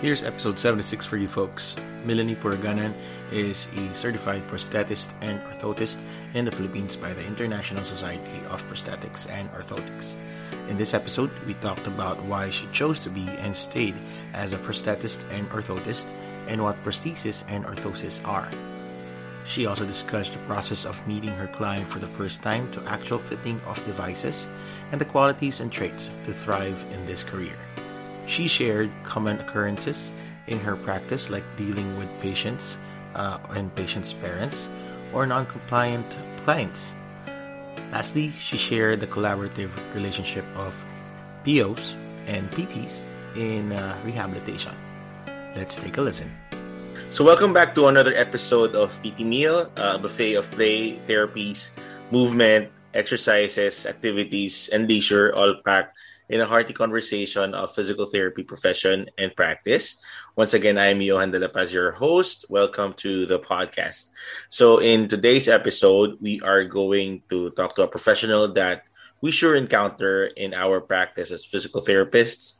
Here's episode 76 for you folks. Melanie Puraganan is a certified prosthetist and orthotist in the Philippines by the International Society of Prosthetics and Orthotics. In this episode, we talked about why she chose to be and stayed as a prosthetist and orthotist and what prosthesis and orthosis are. She also discussed the process of meeting her client for the first time to actual fitting of devices and the qualities and traits to thrive in this career. She shared common occurrences in her practice, like dealing with patients uh, and patients' parents or non compliant clients. Lastly, she shared the collaborative relationship of POs and PTs in uh, rehabilitation. Let's take a listen. So, welcome back to another episode of PT Meal, a buffet of play, therapies, movement, exercises, activities, and leisure, all packed in a hearty conversation of physical therapy profession and practice. Once again, I'm Johan De La Paz, your host. Welcome to the podcast. So, in today's episode, we are going to talk to a professional that we sure encounter in our practice as physical therapists.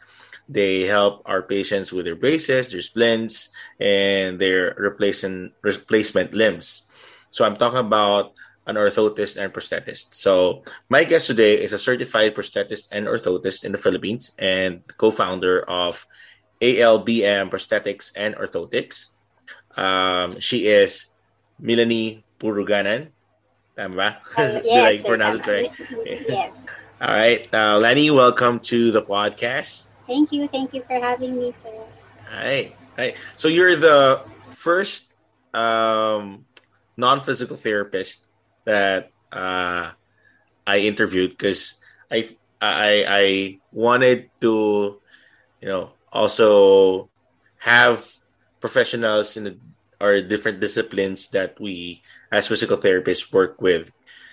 They help our patients with their braces, their splints, and their replacement replacement limbs. So I'm talking about an orthotist and prosthetist. So my guest today is a certified prosthetist and orthotist in the Philippines and co-founder of ALBM Prosthetics and Orthotics. Um, she is Melanie Puruganan. Tama? Uh, Did I yes, pronounce it right? Yes. All right. Uh, Lenny, welcome to the podcast. Thank you. Thank you for having me, sir. All right. All right. So you're the first um, non-physical therapist that uh, I interviewed because I I I wanted to you know also have professionals in the, or different disciplines that we as physical therapists work with.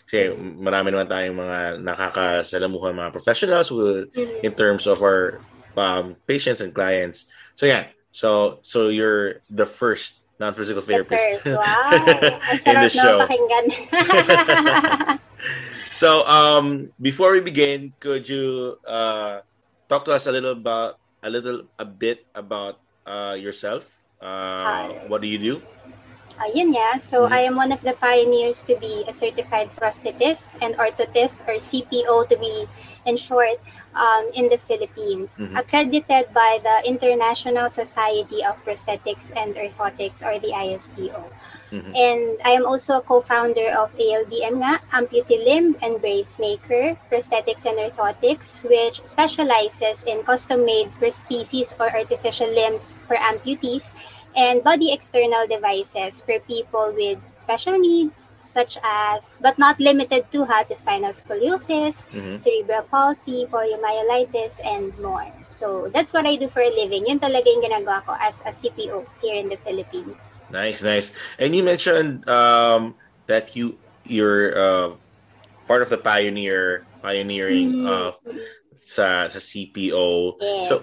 Kasi marami naman tayong mga nakakasalamuhan mga professionals with, in terms of our um, patients and clients. So yeah, so so you're the first non-physical therapist first. Wow. In the show. So, um, before we begin, could you uh, talk to us a little about a little a bit about uh, yourself? Uh, what do you do? Ayun yeah. So, Mhm. I am one of the pioneers to be a certified prosthetist and orthotist or CPO to be in short um, in the Philippines. Mhm. Accredited by the International Society of Prosthetics and Orthotics or the ISPO. Mhm. And I am also a co-founder of ALBM nga, Amputee Limb and Brace Maker, Prosthetics and Orthotics, which specializes in custom-made prostheses or artificial limbs for amputees and body external devices for people with special needs, such as, but not limited to, ha, to spinal scoliosis, Mhm. cerebral palsy, poliomyelitis, and more. So that's what I do for a living. Yun talaga yung ginagawa ko as a CPO here in the Philippines. Nice, nice. And you mentioned um, that you you're uh, part of the pioneer pioneering Mhm. uh, sa sa CPO. Yes. So,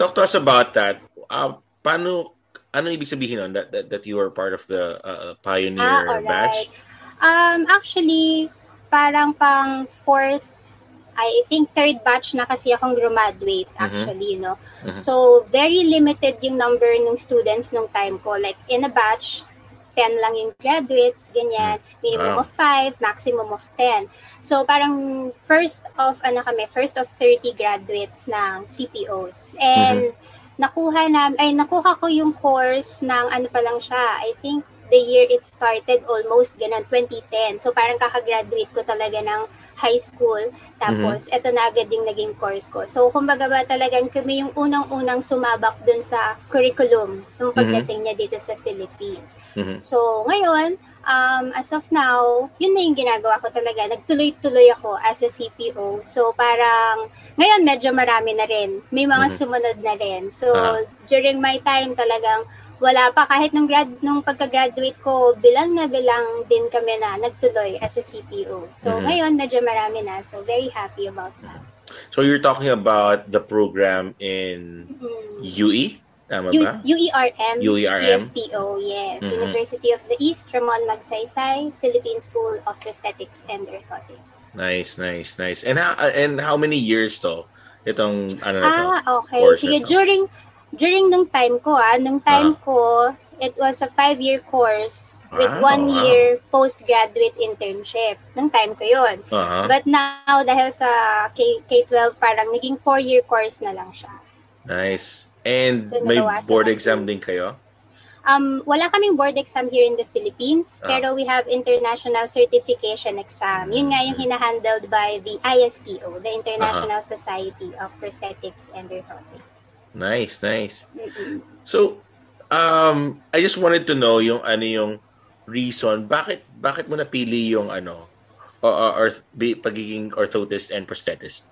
talk to us about that. Uh, paano ano ibig sabihin nun? That, that that you are part of the uh, pioneer Ah, alright. batch? Um, actually, parang pang fourth, I think third batch na kasi akong graduate Mhm. actually, no? Mhm. So, very limited yung number ng students nung time ko. Like, in a batch, 10 lang yung graduates, ganyan. Minimum Wow. of 5, maximum of 10. So, parang first of, ano kami, first of 30 graduates ng CPOs. And, nakuha na, ay, nakuha ko yung course ng, ano pa lang siya, I think, the year it started almost ganun, 2010. So, parang kakagraduate ko talaga ng high school. Tapos, eto na agad yung naging course ko. So, kumbaga ba talagang kami yung unang-unang sumabak dun sa curriculum nung pagdating niya dito sa Philippines. Mhm. So, ngayon, um, as of now, yun na yung ginagawa ko talaga. Nagtuloy-tuloy ako as a CPO. So, parang, ngayon medyo marami na rin. May mga Mhm. sumunod na rin. So, Ah. during my time talagang, wala pa. Kahit nung, grad, nung pagka-graduate ko, bilang na bilang din kami na nagtuloy as a CPO. So, Mhm. ngayon, medyo marami na. So, very happy about that. So you're talking about the program in Mhm. UE? Tama U- ba? UERM, UERM? PSPO, yes. Mhm. University of the East, Ramon Magsaysay, Philippine School of Prosthetics and Orthotics. Nice, nice, nice. And how and how many years to? Itong ano na to? Ah, okay. Sige, to? during during nung time ko ah, nung time Ah. ko, it was a five-year course with Wow, one wow. year postgraduate internship. Nung time ko yun. Aha. But now, dahil sa K- K-12, parang naging four-year course na lang siya. Nice. And So, may board exam din kayo? Um, wala kaming board exam here in the Philippines, Ah. pero we have international certification exam. Yun nga yung hinahandled by the ISPO, the International Society of Prosthetics and Orthotics. Nice, nice. So, um, I just wanted to know yung ano yung reason bakit bakit mo napili yung ano or, or, be- pagiging orthotist and prosthetist.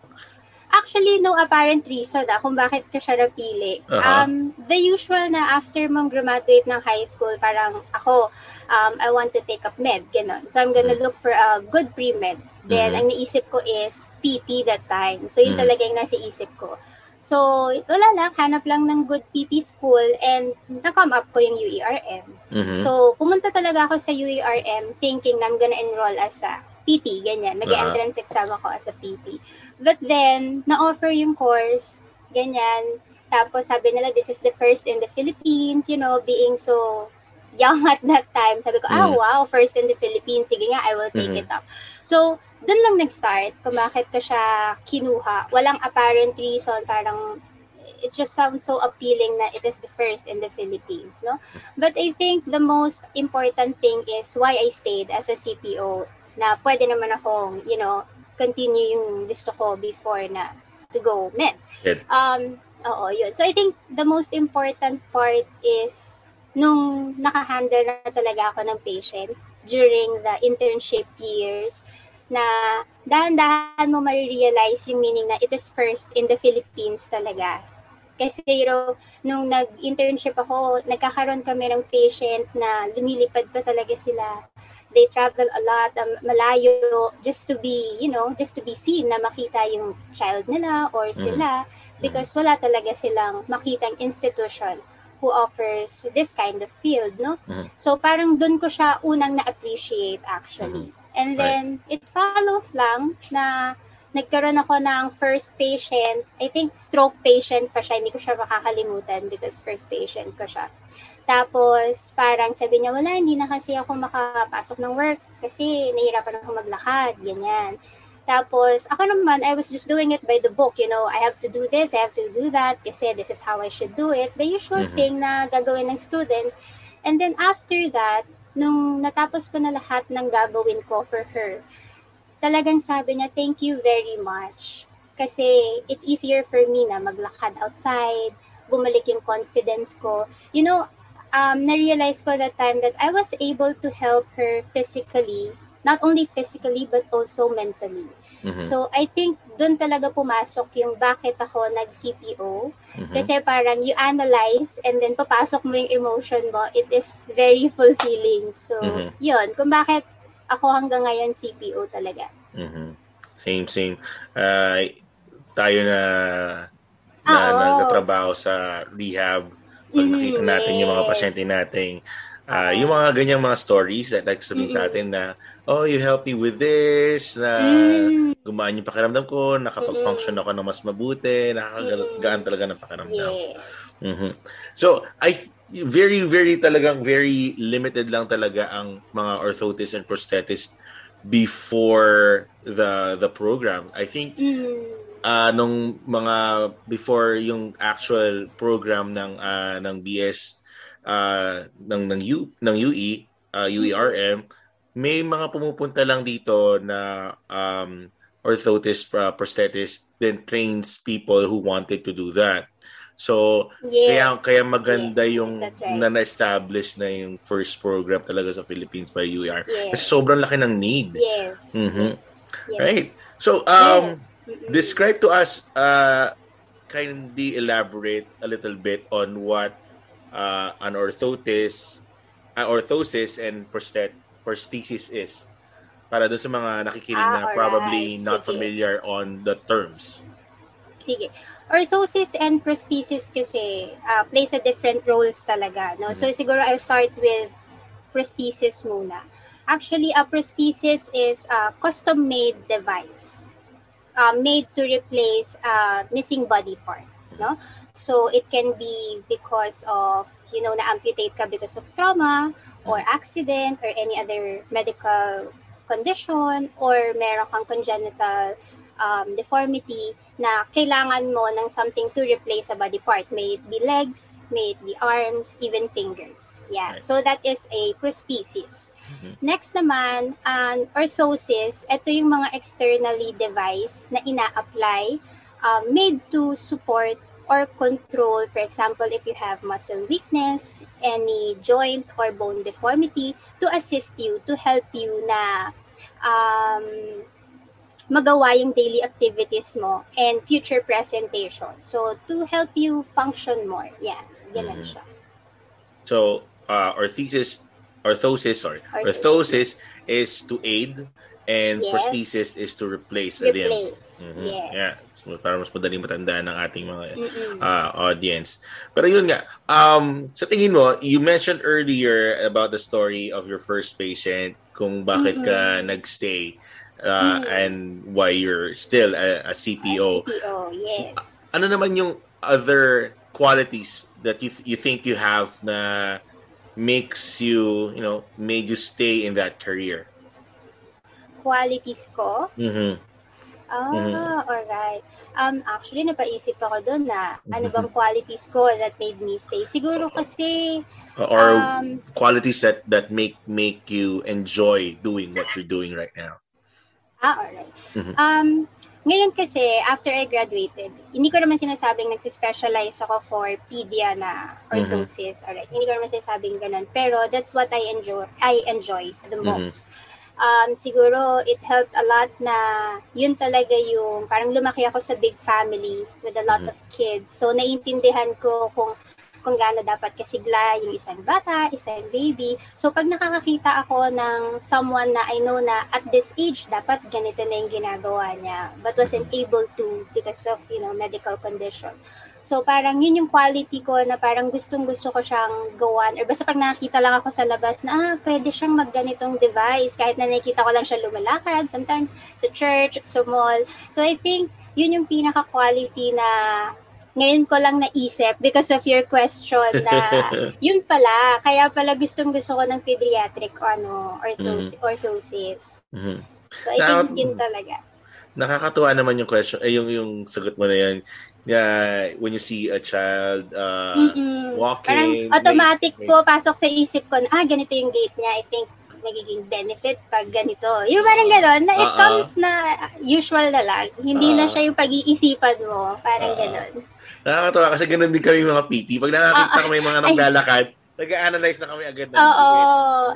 Actually, no apparent reason ah, kung bakit ko siya napili. Aha. Um, the usual na after mong graduate ng high school, parang ako, um, I want to take up med, gano'n. So, I'm gonna look for a good pre-med. Then, Mhm. ang naisip ko is PT that time. So, yun Mhm. talaga yung nasa isip ko. So, wala lang, hanap lang ng good PT school and na-come up ko yung UERM. Mhm. So, pumunta talaga ako sa UERM thinking na I'm gonna enroll as a PT, ganyan. Mag-entrance exam ako as a PT. But then, na-offer yung course, ganyan. Tapos sabi nila, this is the first in the Philippines, you know, being so young at that time. Sabi ko, ah, Mhm. wow, first in the Philippines. Sige nga, I will take Mhm. it up. So, dun lang nag-start kung bakit ko siya kinuha. Walang apparent reason, parang it just sounds so appealing na it is the first in the Philippines, no? But I think the most important thing is why I stayed as a CPO na pwede naman akong, you know, continue yung gusto ko before na to go. Med. Um, oo, yun. So I think the most important part is nung nakahandle na talaga ako ng patient during the internship years na dahan-dahan mo marirealize yung meaning na it is first in the Philippines talaga. Kasi you know, nung nag-internship ako, nagkakaroon kami ng patient na lumilipad pa talaga sila. They travel a lot, um, malayo, just to be, you know, just to be seen na makita yung child nila or sila because wala talaga silang makitang institution who offers this kind of field, no? Mhm. So parang doon ko siya unang na-appreciate actually. And then it follows lang na nagkaroon ako ng first patient, I think stroke patient pa siya, hindi ko siya makakalimutan because first patient ko siya. Tapos, parang sabi niya, wala, hindi na kasi ako makapasok ng work kasi nahihirapan ako maglakad, ganyan. Tapos, ako naman, I was just doing it by the book, you know, I have to do this, I have to do that, kasi this is how I should do it. The usual Mhm. thing na gagawin ng student. And then after that, nung natapos ko na lahat ng gagawin ko for her, talagang sabi niya, thank you very much. Kasi it's easier for me na maglakad outside, bumalik yung confidence ko. You know, um, na-realize ko that time that I was able to help her physically, not only physically but also mentally. Mhm. So, I think doon talaga pumasok yung bakit ako nag-CPO. Mhm. Kasi parang you analyze and then papasok mo yung emotion mo. It is very fulfilling. So, Mhm. yun. Kung bakit ako hanggang ngayon CPO talaga. Mhm. Same, same. Ah, tayo na na Ah, oo. nagtatrabaho sa rehab, pag nakita natin yung mga pasyente natin, ah, Oo. yung mga ganyang mga stories that like sabihin Mhm. natin na, oh, you help me with this, na Mm, gumaan yung pakiramdam ko, nakapag-function ako ng mas mabuti, nakakagaan talaga ng pakiramdam. yes. Mhm. So, I very very talagang very limited lang talaga ang mga orthotists and prosthetists before the the program. I think Mm, ah nung mga before yung actual program ng ah, ng BS ah, ng ng U ng UE ah, UERM may mga pumupunta lang dito na um orthotist uh, prosthetist then trains people who wanted to do that. So yes. kaya kaya maganda Yes, yung that's right. na na-establish na yung first program talaga sa Philippines by UER. Kasi Yes. sobrang laki ng need. Yes. Mhm. Yes. Right. So um Mm-mm. describe to us uh kindly elaborate a little bit on what uh, an orthotis uh, orthosis and prosthet prosthesis is para doon sa mga nakikinig Ah, na alright. probably not Sige. familiar on the terms. Sige. Orthosis and prosthesis kasi uh, plays a different roles talaga. No? So siguro I'll start with prosthesis muna. Actually, a prosthesis is a custom-made device uh, made to replace a missing body part. No? So it can be because of, you know, na-amputate ka because of trauma or accident or any other medical condition or meron kang congenital um, deformity na kailangan mo ng something to replace a body part. May it be legs, may it be arms, even fingers. Yeah. Right. So that is a prosthesis. Mhm. Next naman, an orthosis, ito yung mga externally device na ina-apply um, made to support or control, for example, if you have muscle weakness, any joint or bone deformity, to assist you, to help you na um, magawa yung daily activities mo and future presentation. So, to help you function more. Yeah, ganun Mhm. siya. So, uh, orthesis, orthosis, sorry, orthosis is to aid, and Yes. prosthesis is to replace a limb. Replace. Mhm. Yes. Yeah, para mas madaling matandaan ng ating mga uh, audience. Pero yun nga, um, sa tingin mo, you mentioned earlier about the story of your first patient, kung bakit ka nagstay, uh, Mhm. and why you're still a, a CPO. CPO, yes. Ano naman yung other qualities that you you think you have na makes you, you know, made you stay in that career? Qualities ko, Mhm. Ah, Mhm. alright. Um, actually, napaisip ako doon na ano bang qualities ko that made me stay. Siguro kasi, Or um, qualities that that make make you enjoy doing what you're doing right now. ah, alright. Mhm. Um, ngayon kasi, after I graduated, hindi ko naman sinasabing nagsispecialize ako for pedia na orthosis. Alright, hindi ko naman sinasabing ganun. Pero that's what I enjoy, I enjoy the Mhm. most. Um, siguro, it helped a lot na yun talaga yung, parang lumaki ako sa big family with a lot Mhm. of kids. So, naiintindihan ko kung kung gaano dapat kasigla yung isang bata, isang baby. So, pag nakakakita ako ng someone na I know na at this age, dapat ganito na yung ginagawa niya, but wasn't able to because of, you know, medical condition. So, parang yun yung quality ko na parang gustong-gusto ko siyang gawan. Or basta pag nakakita lang ako sa labas na, ah, pwede siyang magganitong device. Kahit na nakikita ko lang siya lumalakad, sometimes sa church, sa mall. So, I think yun yung pinaka-quality na ngayon ko lang naisip because of your question na yun pala. Kaya pala gustong-gusto ko ng pediatric ano, ortho- Mhm. orthosis. Mhm. So, I Now, think yun talaga. Nakakatuwa naman yung question, eh, yung, yung sagot mo na yan. Yeah, when you see a child uh, Mm-mm. walking, Parang automatic may- po pasok sa isip ko na, ah, ganito yung gait niya. I think magiging benefit pag ganito. Yung parang gano'n, na it ah. comes na usual na lang. Hindi na Ah. siya yung pag-iisipan mo. Parang Ah. gano'n. Nakakatawa kasi ganun din kami mga PT. Pag nakakita Ah, kami mga ay. naglalakad, nag-analyze na kami agad ng Oo.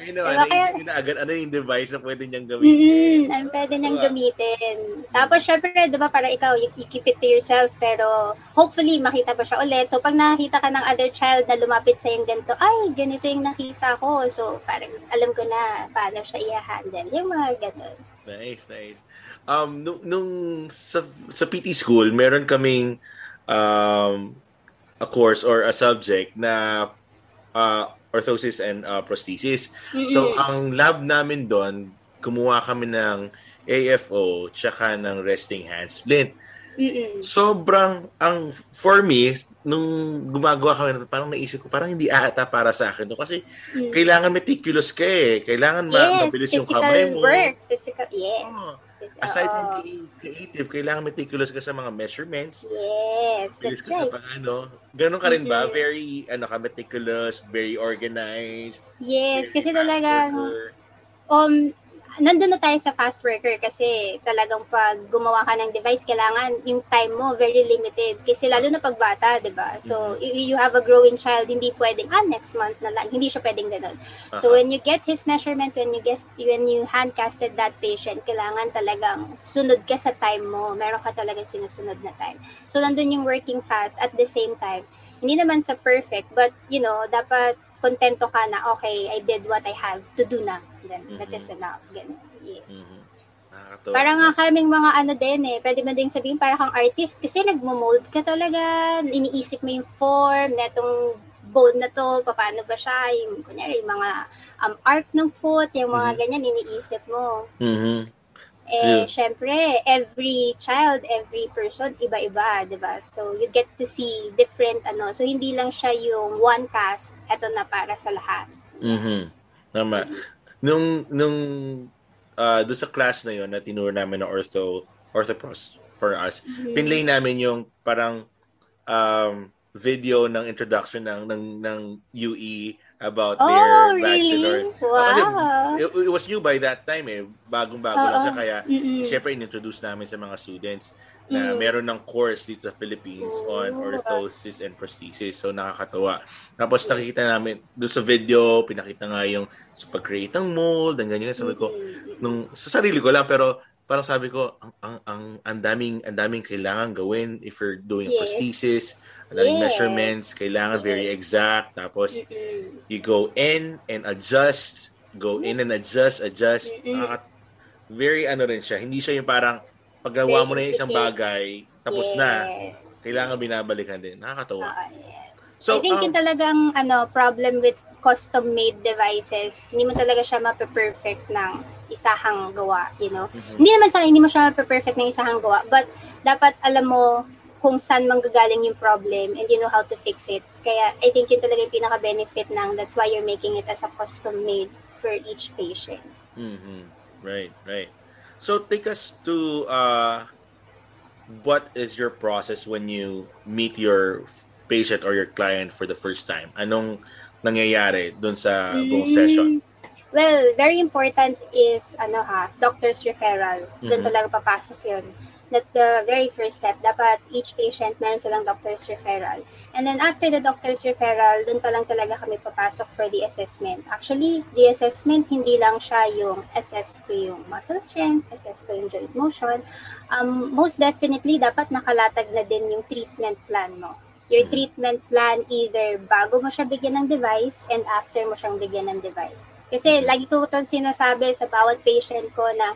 Ngayon naman, Diba? Kaya, naisip nyo na agad ano yung device na pwede niyang gamitin. mm ang pwede niyang Diba? gamitin. Tapos, syempre, di ba, para ikaw, you, you keep it to yourself, pero hopefully, makita pa siya ulit. So, pag nakita ka ng other child na lumapit sa yung ganito, ay, ganito yung nakita ko. So, parang alam ko na paano siya i-handle. Yung mga ganun. Nice, nice. Um, nung, nung sa, sa PT school, meron kaming um, a course or a subject na uh, orthosis and uh, prosthesis. So, Mm-mm. ang lab namin doon, kumuha kami ng AFO tsaka ng resting hand splint. Mm-mm. Sobrang, ang, for me, nung gumagawa kami, parang naisip ko, parang hindi ata para sa akin to. Kasi Mm. kailangan meticulous ka eh. Kailangan ma- yes, mabilis yung kamay mo. work. Physical, yes. Oo. Aside from being creative, kailangan meticulous ka sa mga measurements. Yes, that's ka sa right. ano. Ganun ka rin ba? Mhm. Very, ano ka, meticulous, very organized. Yes, very kasi talagang, worker. um, nandun na tayo sa fast worker kasi talagang pag gumawa ka ng device, kailangan yung time mo very limited. Kasi lalo na pag bata, di ba? So, Mm-hmm. y- you have a growing child, hindi pwedeng, ah, next month na lang. Hindi siya pwedeng ganun. So, Aha. when you get his measurement, when you get, when you handcasted that patient, kailangan talagang sunod ka sa time mo. Meron ka talagang sinusunod na time. So, nandun yung working fast at the same time. Hindi naman sa perfect, but, you know, dapat kontento ka na, okay, I did what I have to do na. Then, that is enough. Ganun. Yes. Mhm. Nakakatawa. Parang nga kaming mga ano din eh, pwede mo din sabihin para kang artist kasi nagmo-mold ka talaga, iniisip mo yung form, netong bone na to, paano ba siya, yung kunyari, yung mga um, arc ng foot, yung mga Mhm. ganyan, iniisip mo. Mhm. Eh, yeah. syempre, every child, every person, iba-iba, di ba? So, you get to see different, ano, so hindi lang siya yung one cast, eto na para sa lahat. Mm-hmm. Tama. Nung, nung, uh, doon sa class na yon na tinuro namin ng ortho, orthopros for us, mm-hmm. pinlay namin yung parang um, video ng introduction ng ng ng UE about oh, their really? bachelor. Wow. Kasi it, it was new by that time eh. Bagong-bago Uh-oh. lang siya kaya mm syempre in-introduce namin sa mga students na mm. meron ng course dito sa Philippines oh. on orthosis and prosthesis. So nakakatawa. Tapos nakikita namin doon sa video, pinakita nga yung sa pag-create ng mold, ang ganyan. Sabi ko, nung, sa sarili ko lang, pero parang sabi ko, ang ang ang, ang daming ang daming kailangan gawin if you're doing yes. prosthesis, ang daming yes. measurements, kailangan yes. very exact. Tapos mm-hmm. you go in and adjust, go in and adjust, adjust. Nakaka- very ano rin siya. Hindi siya yung parang pag nawa mo na yung isang bagay, tapos yes. na, kailangan binabalikan din. Nakakatawa. Uh, yes. So, I think um, yung talagang ano, problem with custom-made devices, hindi mo talaga siya ma-perfect ng isahang gawa, you know. Mm-hmm. Hindi naman sa hindi mo siya perfect ng isahang gawa, but dapat alam mo kung saan manggagaling yung problem and you know how to fix it. Kaya I think yun talaga yung pinaka-benefit ng that's why you're making it as a custom-made for each patient. Mm-hmm. Right, right. So take us to uh, what is your process when you meet your patient or your client for the first time? Anong nangyayari dun sa buong session? Mm, Well, very important is ano ha, doctor's referral. Doon mm-hmm. talaga papasok 'yun. That's the very first step. Dapat each patient meron silang doctor's referral. And then after the doctor's referral, doon pa lang talaga kami papasok for the assessment. Actually, the assessment, hindi lang siya yung assess ko yung muscle strength, assess ko yung joint motion. Um, most definitely, dapat nakalatag na din yung treatment plan mo. Your mm-hmm. treatment plan either bago mo siya bigyan ng device and after mo siyang bigyan ng device. Kasi lagi ko itong sinasabi sa bawat patient ko na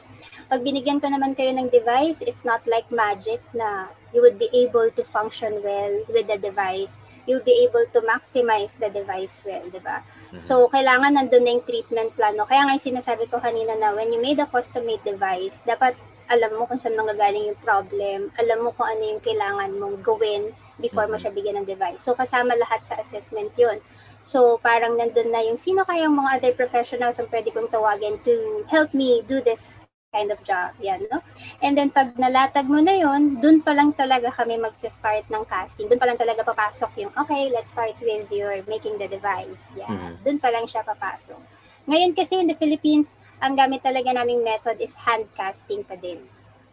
pag binigyan ko naman kayo ng device, it's not like magic na you would be able to function well with the device. You'll be able to maximize the device well, di ba? Mm-hmm. So, kailangan nandun na yung treatment plano. Kaya nga yung sinasabi ko kanina na when you made a custom-made device, dapat alam mo kung saan manggagaling yung problem, alam mo kung ano yung kailangan mong gawin before mm-hmm. mo siya bigyan ng device. So, kasama lahat sa assessment yun. So, parang nandun na yung sino kayang mga other professionals ang pwede kong tawagin to help me do this kind of job. Yan, no? And then, pag nalatag mo na yon dun pa lang talaga kami magsa-start ng casting. Dun pa lang talaga papasok yung, okay, let's start with your making the device. Yan. Mm-hmm. Dun pa lang siya papasok. Ngayon kasi in the Philippines, ang gamit talaga naming method is hand casting pa din.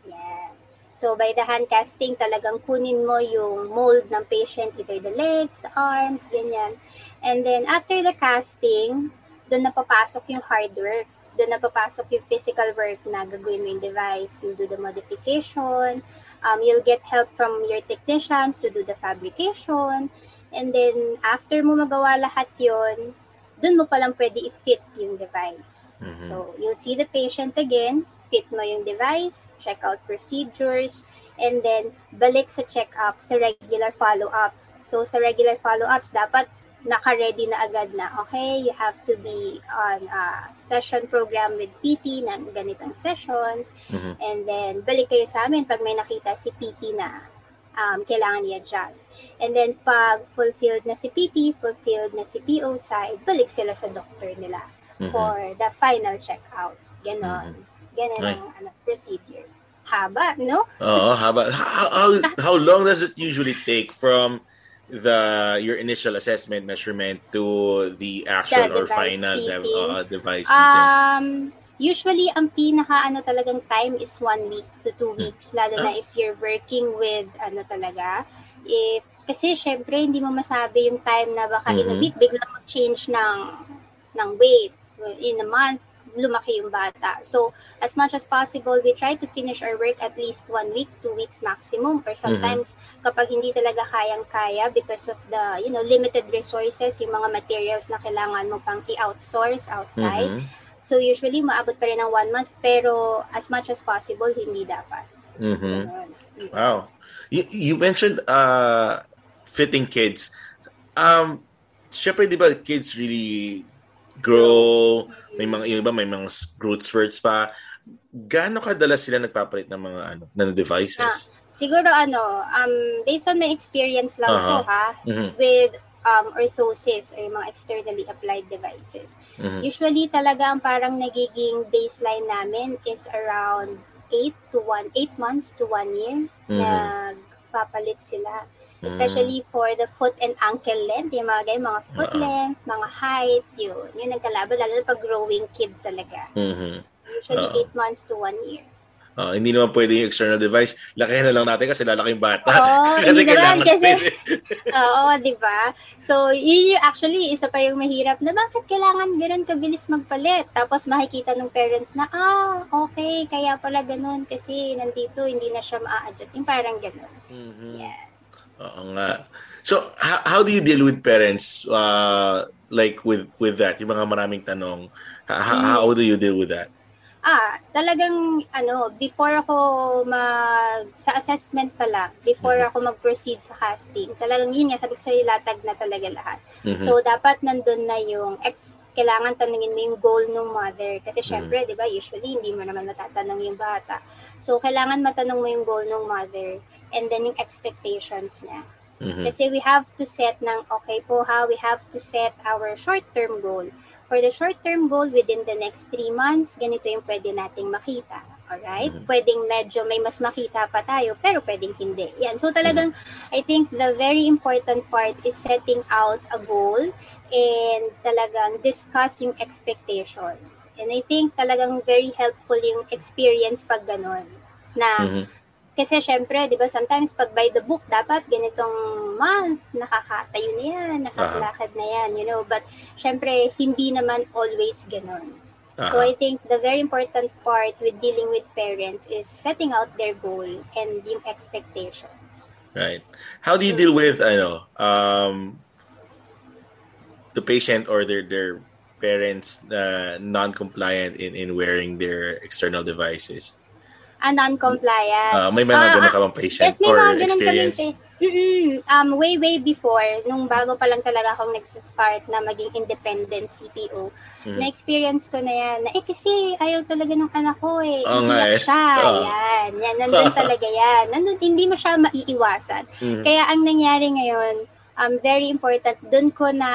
Yan. So, by the hand casting, talagang kunin mo yung mold ng patient, either the legs, the arms, ganyan. And then, after the casting, doon na papasok yung hard work. Doon na papasok yung physical work na gagawin mo yung device. You do the modification. Um, you'll get help from your technicians to do the fabrication. And then, after mo magawa lahat yon doon mo palang pwede i-fit yung device. Mm-hmm. So, you'll see the patient again, fit mo yung device, check out procedures, and then balik sa check-up, sa regular follow-ups. So, sa regular follow-ups, dapat naka-ready na agad na, okay, you have to be on a session program with PT ng ganitong sessions. Mm-hmm. And then, balik kayo sa amin pag may nakita si PT na um, kailangan i-adjust. And then, pag fulfilled na si PT, fulfilled na si PO side, balik sila sa doctor nila mm-hmm. for the final check-out. Ganon. Mm-hmm. Ganon right. ang ano, procedure. Haba, no? Oo, haba. How, how, how long does it usually take from the your initial assessment measurement to the actual the or final dev, uh, device um usually ang pinaka ano talagang time is one week to two hmm. weeks. Lalo na if you're working with ano talaga if kasi syempre hindi mo masabi yung time na baka mm-hmm. in a week biglang mag-change ng ng weight in a month lumaki yung bata. So, as much as possible, we try to finish our work at least one week, two weeks maximum. Or sometimes, mm-hmm. kapag hindi talaga kayang-kaya because of the, you know, limited resources, yung mga materials na kailangan mo pang i-outsource outside. Mm-hmm. So, usually, maabot pa rin ng one month. Pero, as much as possible, hindi dapat. Mm-hmm. Wow. You, you mentioned uh, fitting kids. Um, syempre, di ba, kids really grow, may mga yung iba may mga growth spurts pa. gaano kadalas sila nagpapalit ng mga ano, ng devices? Ah, siguro ano, um, based on my experience lang uh-huh. po ha, mm-hmm. with um, orthosis or yung mga externally applied devices. Mm-hmm. Usually talaga ang parang nagiging baseline namin is around 8 to 1, 8 months to 1 year mm-hmm. nagpapalit sila. Especially for the foot and ankle length, yung mga ganyan, mga foot uh-huh. length, mga height, yun. Yun ang kalaban, lalo pag growing kid talaga. Mm-hmm. Usually uh-huh. 8 months to 1 year. Uh, hindi naman pwede yung external device. Lakihan na lang natin kasi lalaki yung bata. Oo, kasi hindi naman kasi. Oo, di ba? So, yun yung actually, isa pa yung mahirap na bakit kailangan ganun kabilis magpalit? Tapos makikita ng parents na, ah, okay, kaya pala ganun kasi nandito hindi na siya ma-adjust. Yung parang ganun. Mm-hmm. Yeah. Oo nga. So, how, how do you deal with parents uh, like with with that? Yung mga maraming tanong. How, mm-hmm. how do you deal with that? Ah, talagang ano, before ako mag sa assessment pa lang, before mm-hmm. ako mag-proceed sa casting, talagang yun nga sabi ko sa latag na talaga lahat. Mm-hmm. So dapat nandun na yung ex kailangan tanungin mo yung goal ng mother kasi mm-hmm. syempre, 'di ba, usually hindi mo naman matatanong yung bata. So kailangan matanong mo yung goal ng mother and then yung expectations niya. Mm-hmm. Kasi we have to set ng okay po ha, we have to set our short-term goal For the short-term goal within the next three months, ganito yung pwede nating makita. Alright? Mm-hmm. Pwedeng medyo may mas makita pa tayo, pero pwedeng hindi. Yan. So talagang, mm-hmm. I think the very important part is setting out a goal and talagang discuss yung expectations. And I think talagang very helpful yung experience pag ganun. Na mm-hmm. Kasi syempre, di ba, sometimes pag by the book, dapat ganitong month, nakakatayo na yan, nakakalakad na yan, you know. But syempre, hindi naman always ganun. Uh-huh. So I think the very important part with dealing with parents is setting out their goal and yung expectations. Right. How do you deal with, ano, um, the patient or their, their parents uh, non-compliant in, in wearing their external devices? Ah, non-compliant. Uh, may mga uh, ganun ka bang patient yes, may or mga ganun experience? Kami, mm Um, way, way before, nung bago pa lang talaga akong nag-start na maging independent CPO, mm. na-experience ko na yan, na eh kasi ayaw talaga ng anak ko eh. Oh, nga eh. siya. Oh. Yan, yan, nandun talaga yan. Nandun, hindi mo siya maiiwasan. Mm. Kaya ang nangyari ngayon, um, very important, doon ko na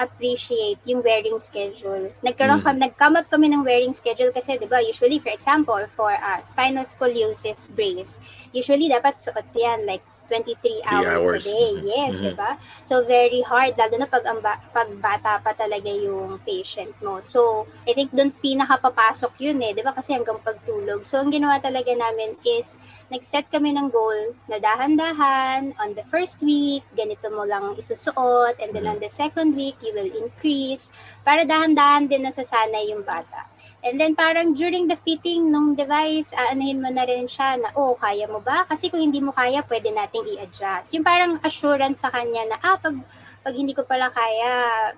appreciate yung wearing schedule. Nagkaroon mm. kami, nag-come up kami ng wearing schedule kasi, di ba, usually, for example, for uh, spinal scoliosis brace, usually dapat suot yan, like 23 hours, hours, a day. Mm-hmm. Yes, mm-hmm. 'di ba? So very hard lalo na pag ba, pag bata pa talaga yung patient mo. So, I think doon pinaka papasok 'yun eh, 'di ba? Kasi hanggang pagtulog. So, ang ginawa talaga namin is nag-set kami ng goal na dahan-dahan on the first week, ganito mo lang isusuot and then mm-hmm. on the second week you will increase para dahan-dahan din nasasanay yung bata. And then parang during the fitting nung device, aanahin mo na rin siya na, oh, kaya mo ba? Kasi kung hindi mo kaya, pwede nating i-adjust. Yung parang assurance sa kanya na, ah, pag, pag hindi ko pala kaya,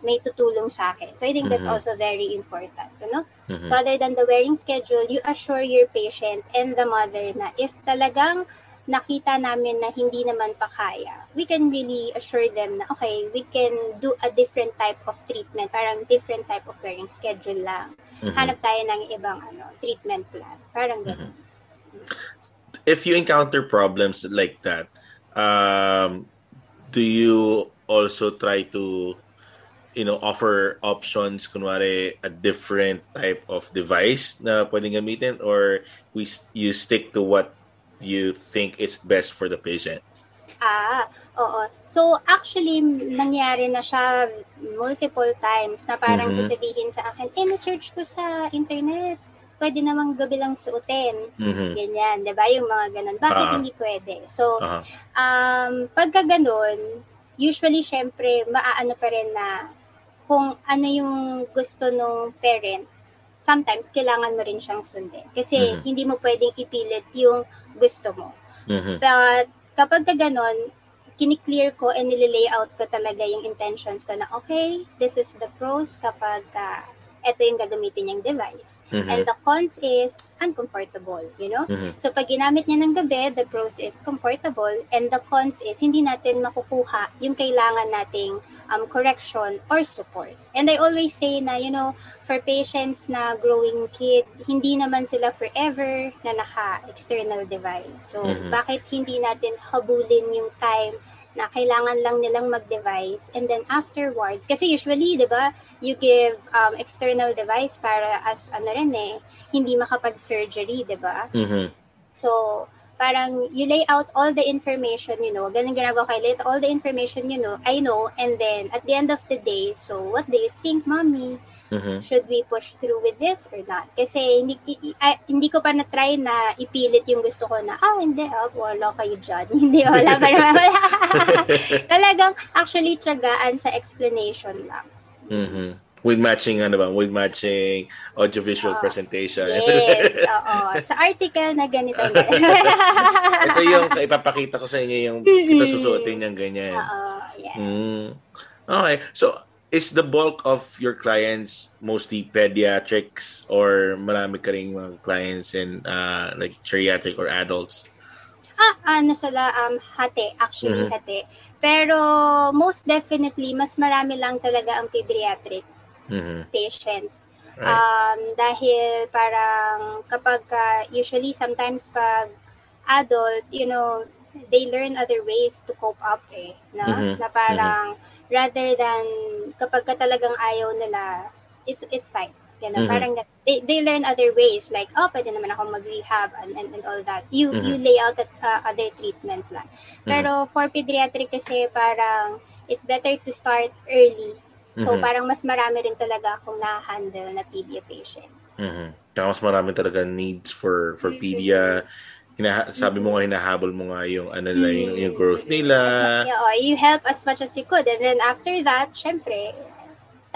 may tutulong sa akin. So I think that's mm-hmm. also very important. You know? Mm-hmm. So other than the wearing schedule, you assure your patient and the mother na if talagang nakita namin na hindi naman pa kaya, we can really assure them na, okay, we can do a different type of treatment, parang different type of wearing schedule lang. Mm-hmm. Hanap tayo ng ibang ano, treatment plan. Parang ganun. Mm-hmm. If you encounter problems like that, um, do you also try to you know, offer options, kunwari, a different type of device na pwedeng gamitin or we you stick to what you think is best for the patient? Ah, oo. So, actually, nangyari na siya multiple times na parang mm-hmm. sasabihin sa akin, eh, na-search ko sa internet. Pwede namang gabi lang suotin. Mm-hmm. Ganyan, di ba? Yung mga ganun. Bakit uh-huh. hindi pwede? So, uh-huh. um, pagka ganun, usually, syempre, maaano pa rin na kung ano yung gusto ng parent, sometimes kailangan mo rin siyang sundin. Kasi mm-hmm. hindi mo pwedeng ipilit yung gusto mo. Mm-hmm. But kapag ka ganon, kini-clear ko and nililay out ko talaga yung intentions ko na, okay, this is the pros kapag uh, ito yung gagamitin niyang device. Mhm. And the cons is uncomfortable, you know? Mhm. So pag ginamit niya ng gabi, the pros is comfortable and the cons is hindi natin makukuha yung kailangan nating um, correction or support. And I always say na, you know, for patients na growing kid, hindi naman sila forever na naka-external device. So, Mhm. bakit hindi natin habulin yung time na kailangan lang nilang mag-device and then afterwards, kasi usually, di ba, you give um, external device para as ano rin eh, hindi makapag-surgery, di ba? Mhm. So, parang you lay out all the information, you know, ganun ginagawa kayo, lay all the information, you know, I know, and then at the end of the day, so what do you think, mommy? Mhm. Should we push through with this or not? Kasi hindi, i- i- hindi ko pa na-try na ipilit yung gusto ko na, ah, hindi, ah, wala kayo dyan. hindi, wala pa naman. Wala. Talagang actually tiyagaan sa explanation lang. Mhm. With matching ano ba? With matching audiovisual Ah, presentation. Yes, oo. Sa article na ganito. Ito yung ipapakita ko sa inyo yung Mm-mm. kita susuotin niyang ganyan. Oo, yeah. Mm. Okay. So, is the bulk of your clients mostly pediatrics or marami ka ring mga clients in uh, like geriatric or adults? Ah, ano sila, um, hati, actually Mhm. hati. Pero most definitely, mas marami lang talaga ang pediatric Mhm. patient. Right. Um, dahil parang kapag uh, usually sometimes pag adult, you know, they learn other ways to cope up eh. No? Mhm. Na parang rather than kapag ka talagang ayaw nila, it's it's fine. Know, Mhm. parang they, they learn other ways like, oh, pwede naman ako mag-rehab and, and, and all that. You Mhm. you lay out that, uh, other treatment lang. Pero for pediatric kasi parang it's better to start early So, Mhm. parang mas marami rin talaga akong na-handle na pedia patients. Mhm. Kaya mas marami talaga needs for for pedia. Hinaha- sabi mo nga hinahabol mo nga yung ano nila, yung, yung growth As nila. yeah, oh, you help as much as you could. And then after that, syempre,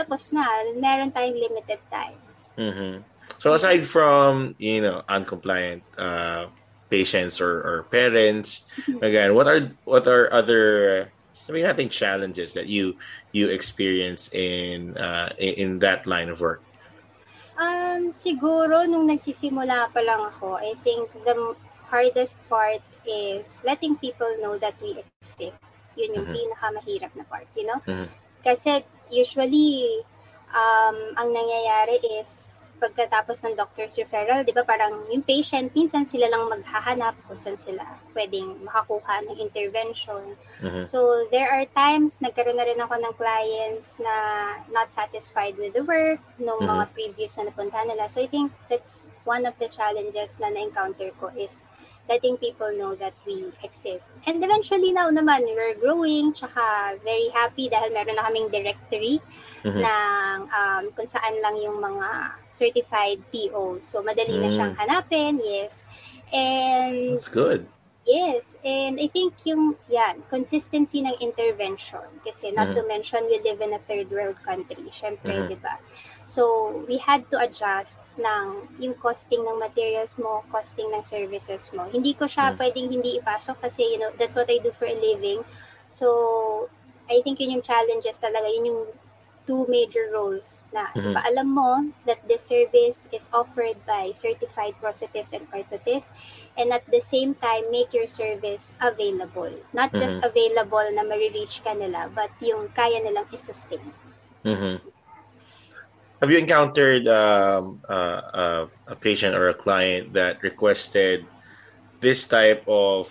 tapos na. Meron tayong limited time. Mhm. So aside from, you know, uncompliant uh, patients or, or parents, again, what are what are other sabihin natin challenges that you you experience in uh, in, in that line of work? Um, siguro, nung nagsisimula pa lang ako, I think the hardest part is letting people know that we exist. Yun yung Mhm. pinakamahirap na part, you know? Mhm. Kasi usually, um, ang nangyayari is pagkatapos ng doctor's referral, di ba parang yung patient, minsan sila lang maghahanap kung saan sila pwedeng makakuha ng intervention. Mhm. So, there are times, nagkaroon na rin ako ng clients na not satisfied with the work, nung Mhm. mga previous na napunta nila. So, I think that's one of the challenges na na-encounter ko is letting people know that we exist. And eventually now naman, we're growing, tsaka very happy dahil meron na kaming directory Mhm. ng um, kung saan lang yung mga certified PO. So, madali na Mm. siyang hanapin, yes. And That's good. Yes, and I think yung, yan, consistency ng intervention. Kasi not Mhm. to mention, we live in a third world country, syempre, Mhm. di ba? So, we had to adjust ng yung costing ng materials mo, costing ng services mo. Hindi ko siya Mhm. pwedeng hindi ipasok kasi, you know, that's what I do for a living. So, I think yun yung challenges talaga, yun yung two major roles na Mhm. ipaalam mo that this service is offered by certified prosthetist and orthotist and at the same time make your service available. Not just Mhm. available na marireach ka nila, but yung kaya nilang i-sustain. Mhm. Have you encountered um, uh, uh, a patient or a client that requested this type of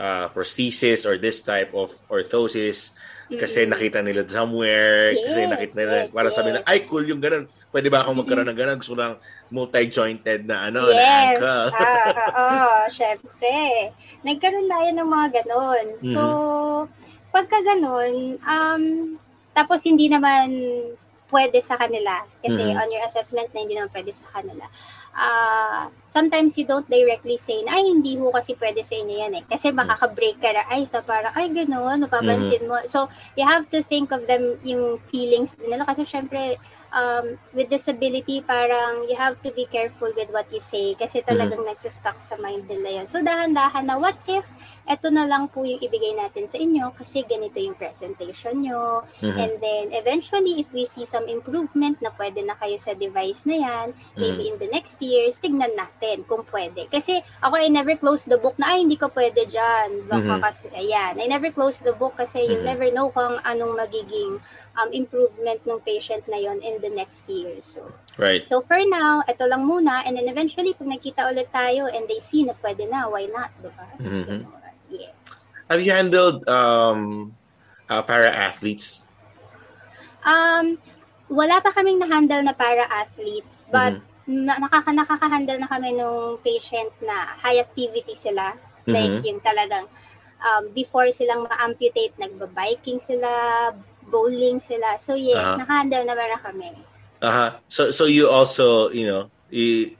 uh, prosthesis or this type of orthosis kasi nakita nila somewhere, kasi Yes, nakita nila, yes, para sabi na, yes. ay cool yung ganun. Pwede ba akong magkaroon ng ganun? Gusto lang multi-jointed na ano, na yes, ankle. ah, oo, syempre. Nagkaroon tayo ng mga ganon. So, pagka ganon, um, tapos hindi naman pwede sa kanila kasi Mhm. on your assessment na hindi naman pwede sa kanila. Ah, sometimes you don't directly say na, ay, hindi mo kasi pwede sa inyo yan eh. Kasi makaka-break ka na, ay, sa parang, ay, gano'n, napapansin mo. So, you have to think of them, yung feelings nila. Kasi syempre, um, with disability, parang you have to be careful with what you say kasi talagang mm-hmm. nagsistuck sa mind nila yan. So, dahan-dahan na, what if eto na lang po yung ibigay natin sa inyo kasi ganito yung presentation nyo. Mm-hmm. And then, eventually, if we see some improvement na pwede na kayo sa device na yan, mm-hmm. maybe in the next years, tignan natin kung pwede. Kasi ako, I never close the book na, ay, hindi ko pwede dyan. Baka mm-hmm. kasi, ayan. I never close the book kasi mm-hmm. you never know kung anong magiging um, improvement ng patient na yon in the next year. So, right. So, for now, ito lang muna. And then eventually, pag nakita ulit tayo and they see na pwede na, why not? Diba? Mm-hmm. yes. Have you handled um, uh, para-athletes? Um, wala pa kaming na-handle na para-athletes. But, mm-hmm. na, nakaka nakaka-handle na kami nung patient na high activity sila. Mm-hmm. Like, yung talagang um, before silang ma-amputate, nagba-biking sila, bowling sila. So yes, uh-huh. naka-handle na na kami. Uh-huh. So so you also, you know, you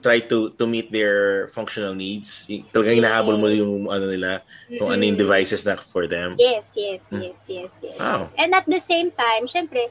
try to to meet their functional needs. Talagang yes. hinahabol mo yung ano nila, kung mm-hmm. ano yung devices na for them. Yes, yes, mm. yes, yes, yes. Wow. And at the same time, syempre,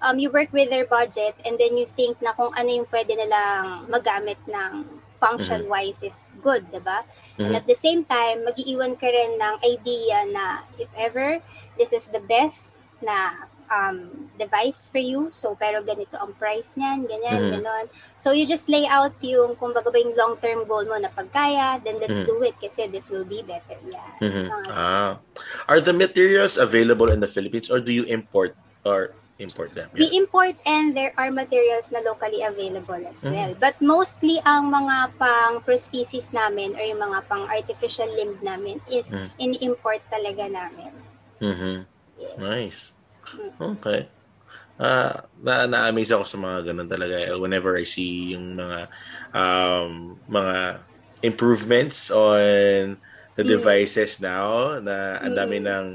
um, you work with their budget and then you think na kung ano yung pwede nilang magamit ng function-wise mm-hmm. is good, di ba? Mm-hmm. And at the same time, mag-iiwan ka rin ng idea na if ever this is the best na um, device for you. So, pero ganito ang price niyan, ganyan, mm-hmm. ganon. So, you just lay out yung, kumbaga ba yung long-term goal mo na pagkaya, then let's mm-hmm. do it kasi this will be better. Yeah. Mm-hmm. Uh, ah. Are the materials available in the Philippines or do you import or import them? Yeah. We import and there are materials na locally available as mm-hmm. well. But mostly ang mga pang prosthesis namin or yung mga pang artificial limb namin is mm-hmm. in-import talaga namin. Mm-hmm. Nice. Okay. Uh, na na-amaze ako sa mga ganun talaga whenever I see yung mga um, mga improvements on the mm. devices now na ang dami mm. ng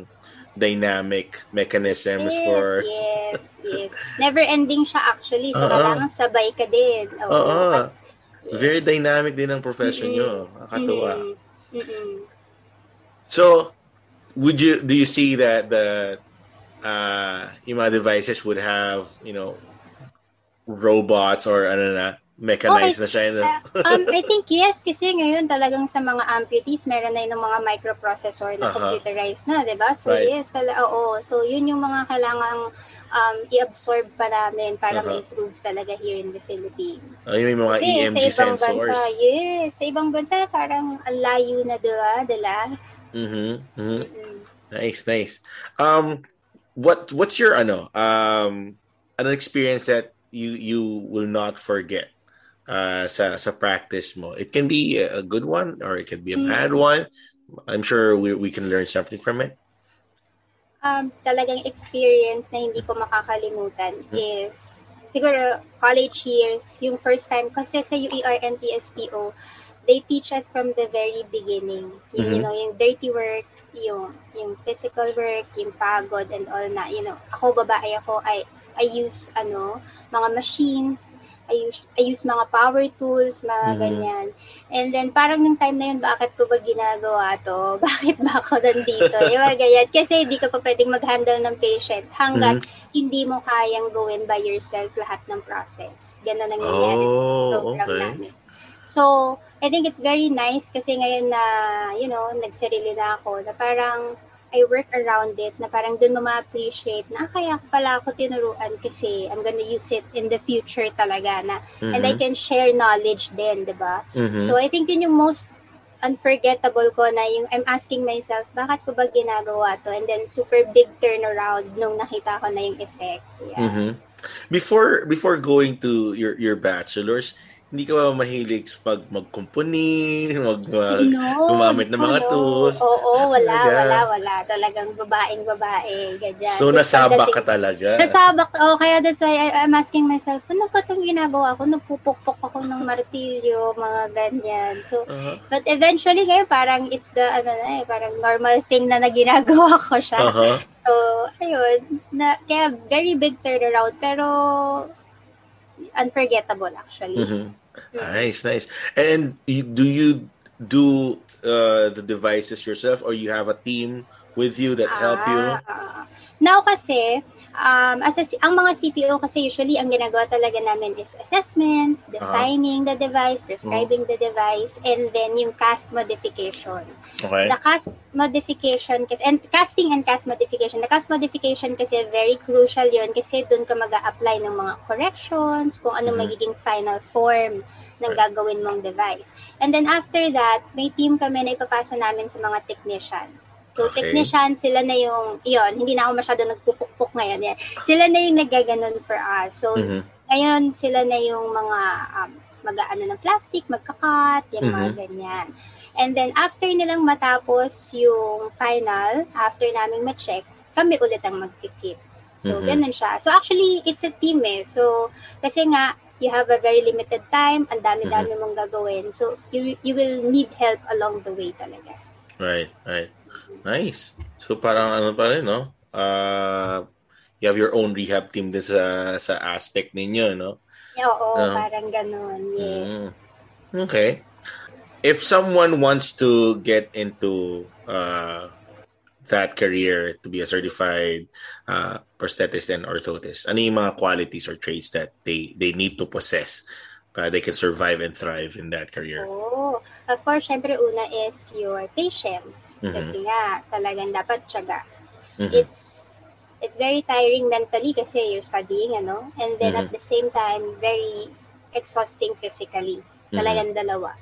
dynamic mechanisms yes, for yes yes never ending siya actually so uh-huh. kailangan sabay ka din oo uh-huh. yes. very dynamic din ang profession mm-hmm. nyo nakakatuwa. Mm-hmm. so would you do you see that the uh, mga devices would have you know robots or ano na mechanized okay. na siya. uh, um, I think yes, kasi ngayon talagang sa mga amputees, meron na yung mga microprocessor na uh-huh. computerized na, di ba? So right. yes, tala, oo. So yun yung mga kailangang um, i-absorb pa namin para uh-huh. ma-improve talaga here in the Philippines. Oh, yung mga kasi EMG sa ibang sensors. Bansa, yes, sa ibang bansa parang ang layo na diba, dala. Mm-hmm. mm-hmm. mm-hmm. Nice, nice. Um, what what's your ano um an experience that you you will not forget uh sa sa practice mo? It can be a good one or it can be a mm-hmm. bad one. I'm sure we we can learn something from it. Um, talagang experience na hindi ko makakalimutan mm-hmm. is siguro college years, yung first time kasi sa UER and PSPO, they teach us from the very beginning. Yung, mm-hmm. You know, yung dirty work, yung yung physical work, yung pagod and all na, you know, ako babae ako, I I use ano, mga machines, I use, I use mga power tools, mga mm-hmm. ganyan. And then, parang yung time na yun, bakit ko ba ginagawa to? Bakit ba ako nandito? yung mga ganyan. Kasi hindi ka pa pwedeng mag-handle ng patient hanggat mm-hmm. hindi mo kayang gawin by yourself lahat ng process. Ganun ang nangyayari oh, program okay. namin. So, I think it's very nice kasi ngayon na, you know, nagsarili na ako na parang I work around it na parang dun mo ma-appreciate na ah, kaya pala ako tinuruan kasi I'm gonna use it in the future talaga na mm-hmm. and I mm-hmm. can share knowledge din, di ba? Mm-hmm. So I think yun yung most unforgettable ko na yung I'm asking myself, bakit ko ba ginagawa to? And then super big turnaround nung nakita ko na yung effect. Yeah. Mm-hmm. Before before going to your your bachelor's, hindi ka ba mahilig pag magkumpuni, mag, mag no, gumamit ng mga no. tools? Oo, wala, talaga. wala, wala. Talagang babaeng babae, ganyan. So, nasabak ka talaga? Nasabak, oh, kaya that's why I, I'm asking myself, ano ba itong ginagawa ko? Nagpupukpok ako ng martilyo, mga ganyan. So, uh-huh. but eventually, ngayon, parang it's the, ano na eh, parang normal thing na naginagawa ko siya. Uh-huh. So, ayun, na, kaya very big turnaround, pero unforgettable actually. Mm-hmm. Nice, nice. And do you do uh, the devices yourself or you have a team with you that help you? Ah, now kasi, um, as a, ang mga CPO kasi usually ang ginagawa talaga namin is assessment, Uh-huh. designing the device, prescribing the device, and then yung cast modification. Okay. The cast modification kasi and casting and cast modification. The cast modification kasi very crucial 'yon kasi doon ka mag-a-apply ng mga corrections, kung ano Mhm. magiging final form ng gagawin mong device. And then after that, may team kami na ipapasa namin sa mga technicians. So, Okay. technician, sila na yung, yon hindi na ako masyado nagpupukpuk ngayon. Yan. Sila na yung naggaganon for us. So, Mhm. ngayon, sila na yung mga um, mag-ano ng plastic, magkakat, yung mga Mhm. ganyan. And then, after nilang matapos yung final, after namin ma-check, kami ulit ang mag-fit. So, Mhm. ganun siya. So, actually, it's a team eh. So, kasi nga, you have a very limited time, ang dami-dami Mm-hmm. mong gagawin. So, you you will need help along the way talaga. Right, right. Nice. So parang ano pa rin, no? Uh, you have your own rehab team din sa, sa aspect ninyo, no? Oo, Ah. parang ganun. Yes. Mm. Okay. If someone wants to get into uh, that career to be a certified uh, prosthetist and orthotist, ano yung mga qualities or traits that they they need to possess para they can survive and thrive in that career? Oo. Of course, syempre una is your patience. Mhm. Kasi nga, talagang dapat tiyaga. Mhm. It's it's very tiring mentally kasi you're studying, ano? And then Mhm. at the same time, very exhausting physically. Mhm. Talagang dalawa.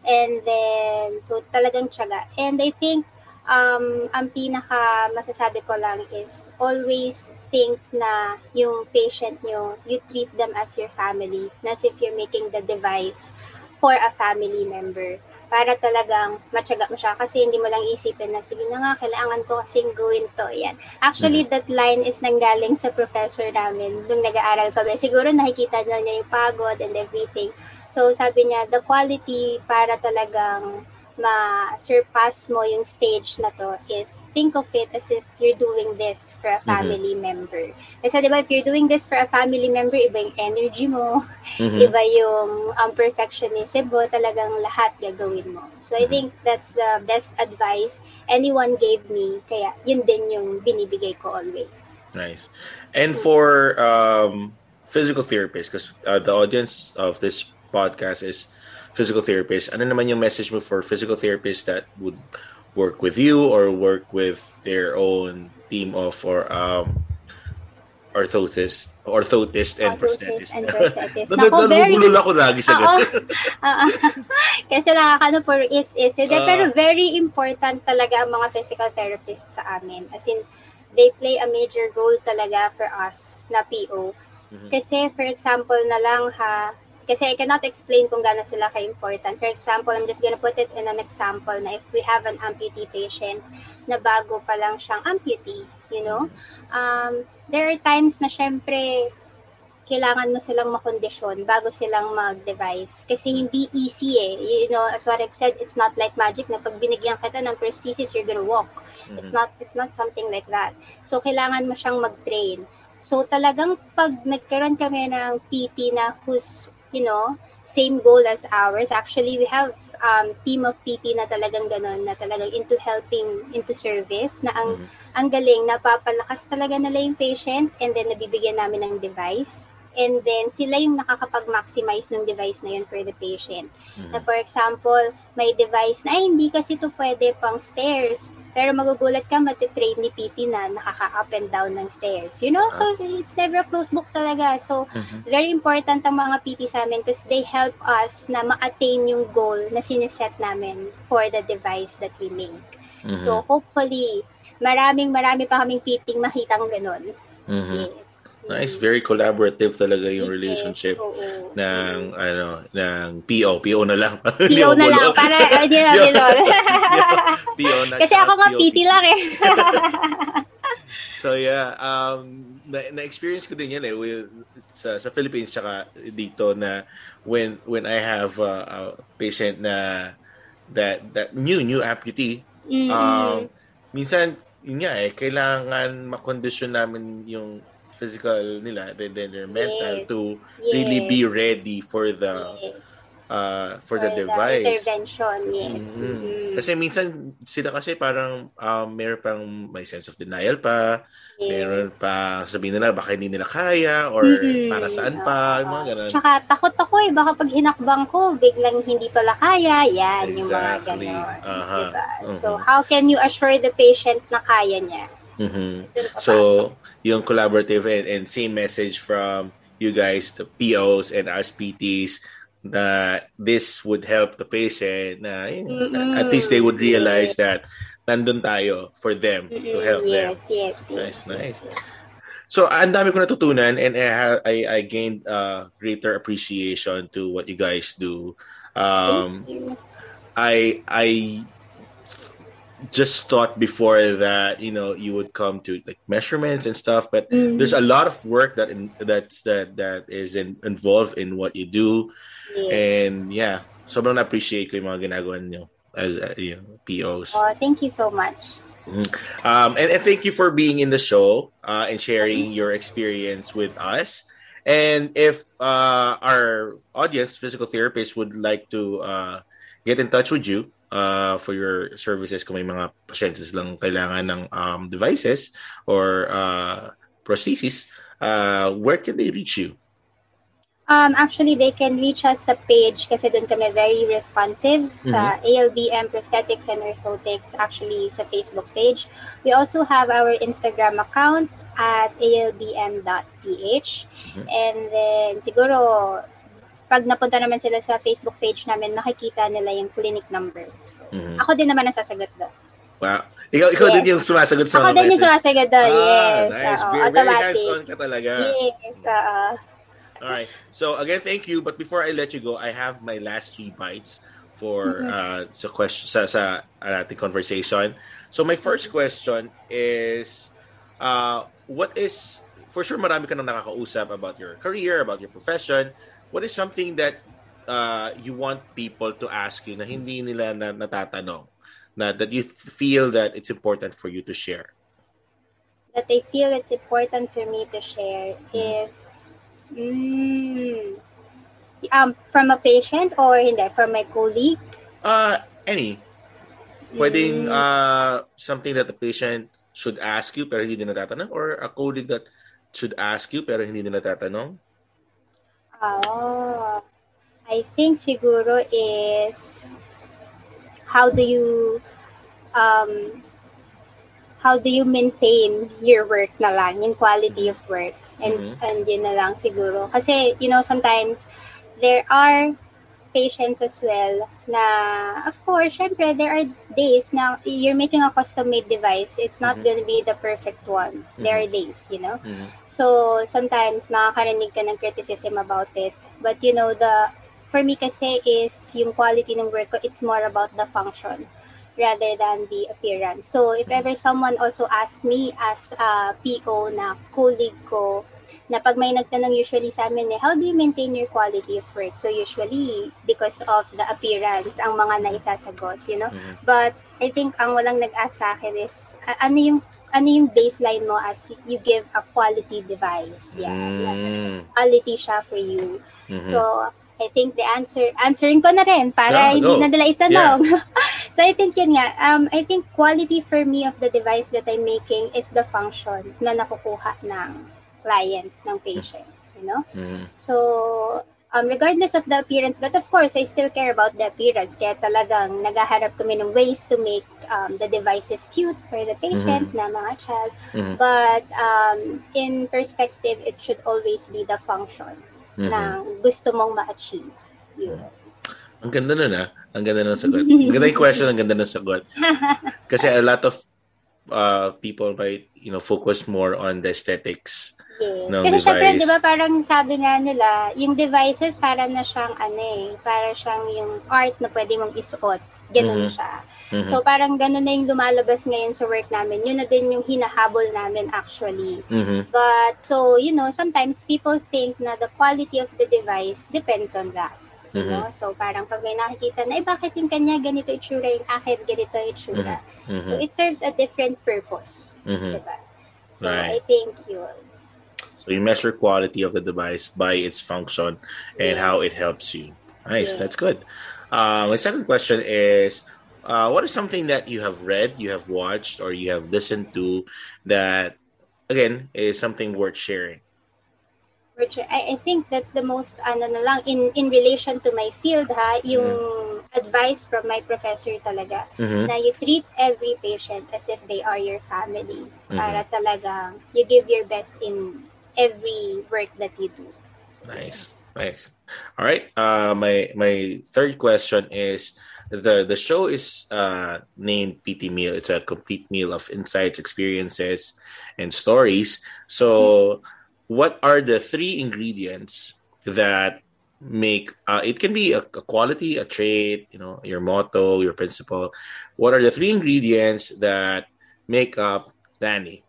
And then, so talagang tiyaga. And I think, um, ang pinaka masasabi ko lang is always think na yung patient nyo, you treat them as your family. As if you're making the device for a family member. Para talagang matyaga mo siya kasi hindi mo lang isipin na sige na nga, kailangan ko kasing gawin to. Yan. Actually, that line is nanggaling sa professor namin nung nag-aaral kami. Siguro nakikita na niya yung pagod and everything. So, sabi niya, the quality para talagang ma-surpass mo yung stage na to is think of it as if you're doing this for a family member. Kasi di ba, if you're doing this for a family member, iba yung energy mo, Mhm. iba yung um, perfectionism mo, talagang lahat gagawin mo. So, I think that's the best advice anyone gave me. Kaya, yun din yung binibigay ko always. Nice. And for um, physical therapists, because uh, the audience of this podcast is physical therapists, ano naman yung message mo for physical therapists that would work with you or work with their own team of or um, orthotist, orthotist and prosthetist? and prosthetist. Nako, very- ako lagi sa ganun. Kasi nakakano for is is Ah. pero very important talaga ang mga physical therapists sa amin. As in, they play a major role talaga for us na PO. Mhm. Kasi for example na lang ha, kasi I cannot explain kung gaano sila ka-important. For example, I'm just gonna put it in an example na if we have an amputee patient na bago pa lang siyang amputee, you know, um, there are times na syempre kailangan mo silang makondisyon bago silang mag-device. Kasi hindi easy eh. You know, as what I've said, it's not like magic na pag binigyan kita ng prosthesis, you're gonna walk. It's Mhm. not it's not something like that. So kailangan mo siyang mag-train. So talagang pag nagkaroon kami ng PT na who's, you know, same goal as ours. Actually, we have um, team of PT na talagang ganun, na talagang into helping, into service, na ang, Mhm. ang galing, napapalakas talaga nila yung patient and then nabibigyan namin ng device. And then, sila yung nakakapag-maximize ng device na yun for the patient. Mhm. Na for example, may device na, ay, hindi kasi ito pwede pang stairs. Pero magugulat ka, matitrain ni PT na nakaka-up and down ng stairs. You know, so it's never a closed book talaga. So, Mhm. very important ang mga PT sa amin because they help us na ma-attain yung goal na siniset namin for the device that we make. Mhm. So, hopefully, maraming marami pa kaming PT makitang ganun. Mhm. Yes. Nice, very collaborative talaga yung relationship oo. ng ano ng PO PO na lang PO na lang, para hindi na bilol. PO na Kasi ako nga. PT lang eh. So yeah, um na, na-experience ko din yan eh with sa sa Philippines tsaka dito na when when I have uh, a patient na that that new new amputee Mm-mm. um minsan yun nga eh kailangan makondisyon namin yung physical nila then then their mental Yes. to Yes. really be ready for the Yes. uh, for, for the, the device. intervention, yes. Mm-hmm. Mm-hmm. Kasi minsan sila kasi parang um, meron pang may sense of denial pa, yes. meron pa sabihin nila baka hindi nila kaya or mm-hmm. para saan pa, uh, mga ganun. Tsaka takot ako eh, baka pag hinakbang ko, biglang hindi pala kaya, yan, exactly. yung mga ganun. Uh-huh. Diba? Uh-huh. So, how can you assure the patient na kaya niya? Mm-hmm. So, yung collaborative and, and same message from you guys, the POs and RSPTs, that this would help the patient na mm-hmm. at least they would realize that nandun tayo for them mm-hmm. to help yes, them. Yes, yes. Nice, nice. So, ang dami ko natutunan and I, have, I, I gained uh, greater appreciation to what you guys do. Um, I I just thought before that you know you would come to like measurements and stuff but mm-hmm. there's a lot of work that in, that's that that is in, involved in what you do yeah. and yeah sobrang appreciate ko yung mga ginagawa niyo as uh, you know, POs oh thank you so much mm-hmm. um, and, and thank you for being in the show uh, and sharing mm-hmm. your experience with us and if uh, our audience physical therapists would like to uh, get in touch with you uh, for your services kung may mga pasyentes lang kailangan ng um, devices or uh, prosthesis, uh, where can they reach you? Um, actually, they can reach us sa page kasi doon kami very responsive mm-hmm. sa ALBM Prosthetics and Orthotics actually sa Facebook page. We also have our Instagram account at albm.ph mm-hmm. and then siguro pag napunta naman sila sa Facebook page namin, makikita nila yung clinic number. So, mm-hmm. Ako din naman nasasagot doon. Wow. Ikaw, ikaw yes. din yung sumasagot sa Ako din yung sumasagot doon, ah, yes. Nice. Uh, very, very hands-on ka talaga. Yes. Uh, All right. So again, thank you. But before I let you go, I have my last three bites for mm-hmm. uh, sa question sa sa uh, ating conversation. So my first question is uh, what is for sure marami ka nang nakakausap about your career, about your profession what is something that uh, you want people to ask you na hindi nila na natatanong? Na that you feel that it's important for you to share? That they feel it's important for me to share mm. is mm, um from a patient or hindi from my colleague? Uh any. Pwedeng mm. uh something that the patient should ask you pero hindi nila natatanong? Or a colleague that should ask you pero hindi nila natatanong Oh, I think siguro is how do you um how do you maintain your work na lang, yung quality of work. And mm-hmm. and yun na lang siguro. Kasi you know sometimes there are patients as well na of course syempre there are days na you're making a custom made device it's not mm-hmm. going to be the perfect one mm-hmm. there are days you know mm-hmm. so sometimes makakarinig ka ng criticism about it but you know the for me kasi is yung quality ng work ko it's more about the function rather than the appearance so if mm-hmm. ever someone also asked me as a PO na colleague ko na pag may nagtanong usually sa amin eh, how do you maintain your quality of work? So usually, because of the appearance, ang mga naisasagot, you know? Mm-hmm. But I think ang walang nag-ask sa akin is, uh, ano yung ano yung baseline mo as you give a quality device. Yeah. Mm. quality siya for you. Mm-hmm. So, I think the answer, answering ko na rin para yeah, hindi na nila itanong. Yeah. so, I think yun nga, um, I think quality for me of the device that I'm making is the function na nakukuha ng clients, ng patients, you know? Mm-hmm. So, um, regardless of the appearance, but of course, I still care about the appearance. Kaya talagang naghaharap kami ng ways to make um, the devices cute for the patient mm-hmm. na mga child. Mm-hmm. But um, in perspective, it should always be the function mm-hmm. na gusto mong ma-achieve. Yun. Ang ganda nun ah. Ang ganda ng sagot. Ang ganda yung question, ang ganda ng sagot. Kasi a lot of uh, people might, you know, focus more on the aesthetics Yes. Kasi device. syempre, di ba, parang sabi nga nila, yung devices para na siyang ano eh, para siyang yung art na pwede mong isuot. Ganun mm-hmm. siya. Mm-hmm. So parang ganun na yung lumalabas ngayon sa work namin. Yun na din yung hinahabol namin actually. Mm-hmm. But so, you know, sometimes people think na the quality of the device depends on that. You mm-hmm. know? So parang pag may nakikita na, eh bakit yung kanya ganito itsura, yung akin ganito itsura. Mm-hmm. So it serves a different purpose. Mm-hmm. Diba? So right. I think yun. So you measure quality of the device by its function and how it helps you. Nice. Yeah. That's good. Uh, my second question is uh, what is something that you have read, you have watched, or you have listened to that, again, is something worth sharing? I, I think that's the most ano na lang in in relation to my field ha yung mm-hmm. advice from my professor talaga mm-hmm. na you treat every patient as if they are your family mm-hmm. para talaga you give your best in every work that you do. Nice. Nice. All right. Uh my my third question is the the show is uh, named PT Meal. It's a complete meal of insights, experiences, and stories. So, what are the three ingredients that make uh, it can be a, a, quality, a trait, you know, your motto, your principle. What are the three ingredients that make up Danny?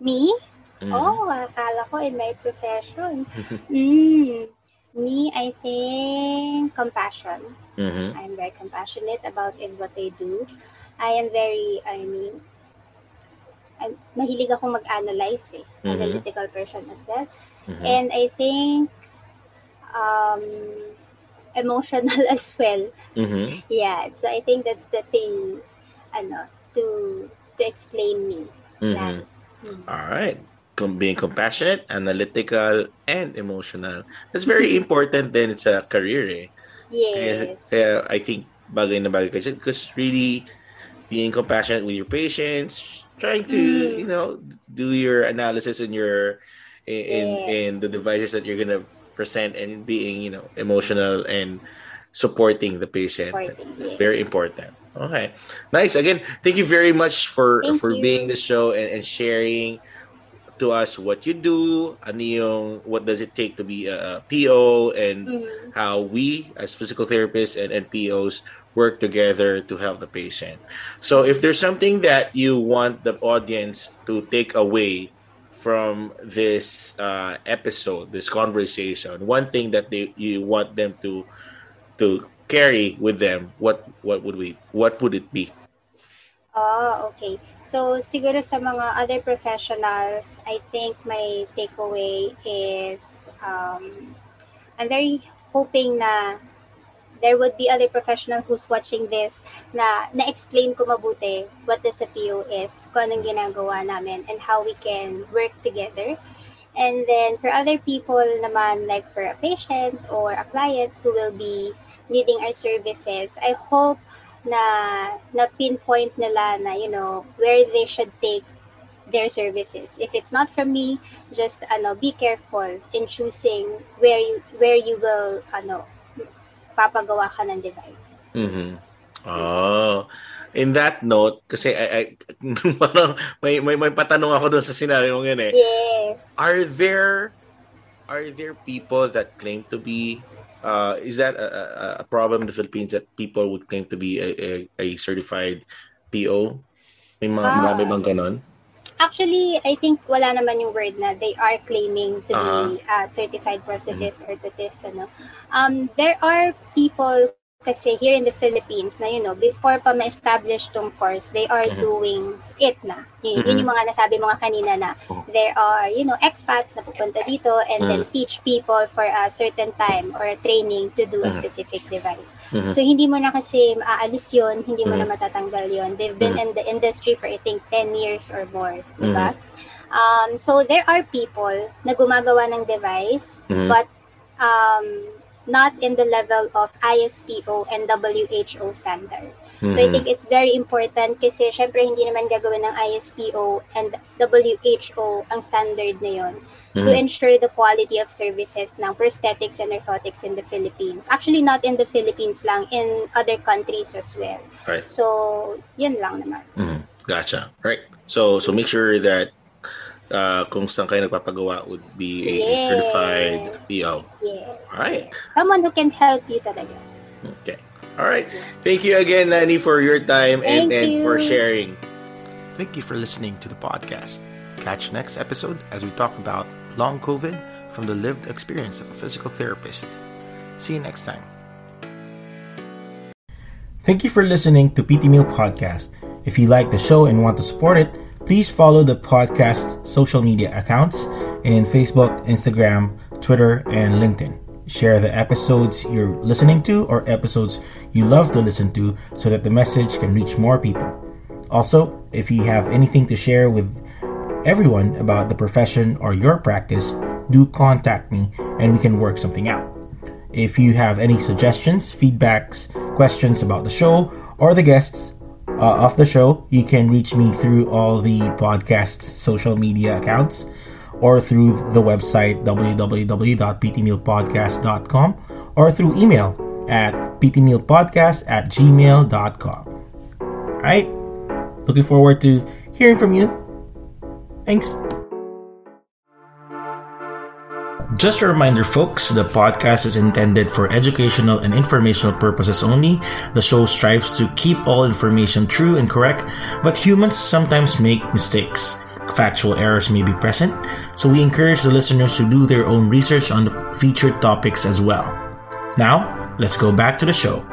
Me? Mm. Oh, akala ko in my profession. mm. Me, I think compassion. Mm-hmm. I'm very compassionate about in what they do. I am very, I mean, I'm, mahilig akong mag-analyze eh. Mm-hmm. Analytical person as well. Mm-hmm. And I think um, emotional as well. Mm-hmm. Yeah. So I think that's the thing, ano, to to explain me. Mm-hmm. mm-hmm. All right being compassionate, analytical, and emotional. That's very important then it's a career eh. Yes. Kaya, kaya I think bagay na bagay kasi because really being compassionate with your patients, trying to, mm. you know, do your analysis in your in yes. in the devices that you're gonna present and being, you know, emotional and supporting the patient. That's, that's very important. Okay. Nice. Again, thank you very much for thank for you. being the show and, and sharing to us what you do, ano yung, what does it take to be a, PO, and mm-hmm. how we as physical therapists and, and POs work together to help the patient. So if there's something that you want the audience to take away from this uh, episode, this conversation, one thing that they you want them to to carry with them, what what would we what would it be? Oh, okay. So, siguro sa mga other professionals, I think my takeaway is um, I'm very hoping na there would be other professional who's watching this na na-explain ko mabuti what the CPO is, kung anong ginagawa namin, and how we can work together. And then for other people naman, like for a patient or a client who will be needing our services, I hope na na pinpoint nila na you know where they should take their services. If it's not from me, just ano be careful in choosing where you where you will ano papagawa ka ng device. Mhm. Oh. In that note, kasi I, I parang may, may may patanong ako doon sa sinabi mo yun eh. Yes. Are there are there people that claim to be uh, is that a, a, problem in the Philippines that people would claim to be a, a, a certified PO? May mga ah. marami bang ganon? Actually, I think wala naman yung word na they are claiming to uh-huh. be a certified prosthetist mm-hmm. or orthotist. Ano. Um, there are people kasi here in the Philippines na, you know, before pa ma-establish tong course, they are mm-hmm. doing it na. Yun, mm-hmm. yun yung mga nasabi mga kanina na oh. there are, you know, expats na pupunta dito and mm-hmm. then teach people for a certain time or a training to do a specific device. Mm-hmm. So, hindi mo na kasi maaalis yun, hindi mo mm-hmm. na matatanggal yun. They've been mm-hmm. in the industry for, I think, 10 years or more. Mm-hmm. Diba? Um, so, there are people na gumagawa ng device, mm-hmm. but um, not in the level of ISPO and WHO standard. Mm-hmm. So I think it's very important kasi syempre hindi naman gagawin ng ISPO and WHO ang standard na yon mm-hmm. to ensure the quality of services ng prosthetics and orthotics in the Philippines. Actually, not in the Philippines lang, in other countries as well. Right. So, yun lang naman. Mm-hmm. Gotcha. Right. So, so make sure that uh, kung saan kayo nagpapagawa would be a yes. certified PO. Yes. All right. Someone who can help you talaga. Okay. All right. Thank you again, Nani, for your time and, and for sharing. Thank you for listening to the podcast. Catch next episode as we talk about long COVID from the lived experience of a physical therapist. See you next time. Thank you for listening to PT Meal Podcast. If you like the show and want to support it, Please follow the podcast social media accounts in Facebook, Instagram, Twitter, and LinkedIn. Share the episodes you're listening to or episodes you love to listen to so that the message can reach more people. Also, if you have anything to share with everyone about the profession or your practice, do contact me and we can work something out. If you have any suggestions, feedbacks, questions about the show or the guests uh, of the show, you can reach me through all the podcast's social media accounts or through the website www.ptmealpodcast.com or through email at ptmealpodcast at gmail.com. Alright? Looking forward to hearing from you. Thanks. Just a reminder, folks, the podcast is intended for educational and informational purposes only. The show strives to keep all information true and correct, but humans sometimes make mistakes. Factual errors may be present, so we encourage the listeners to do their own research on the featured topics as well. Now, let's go back to the show.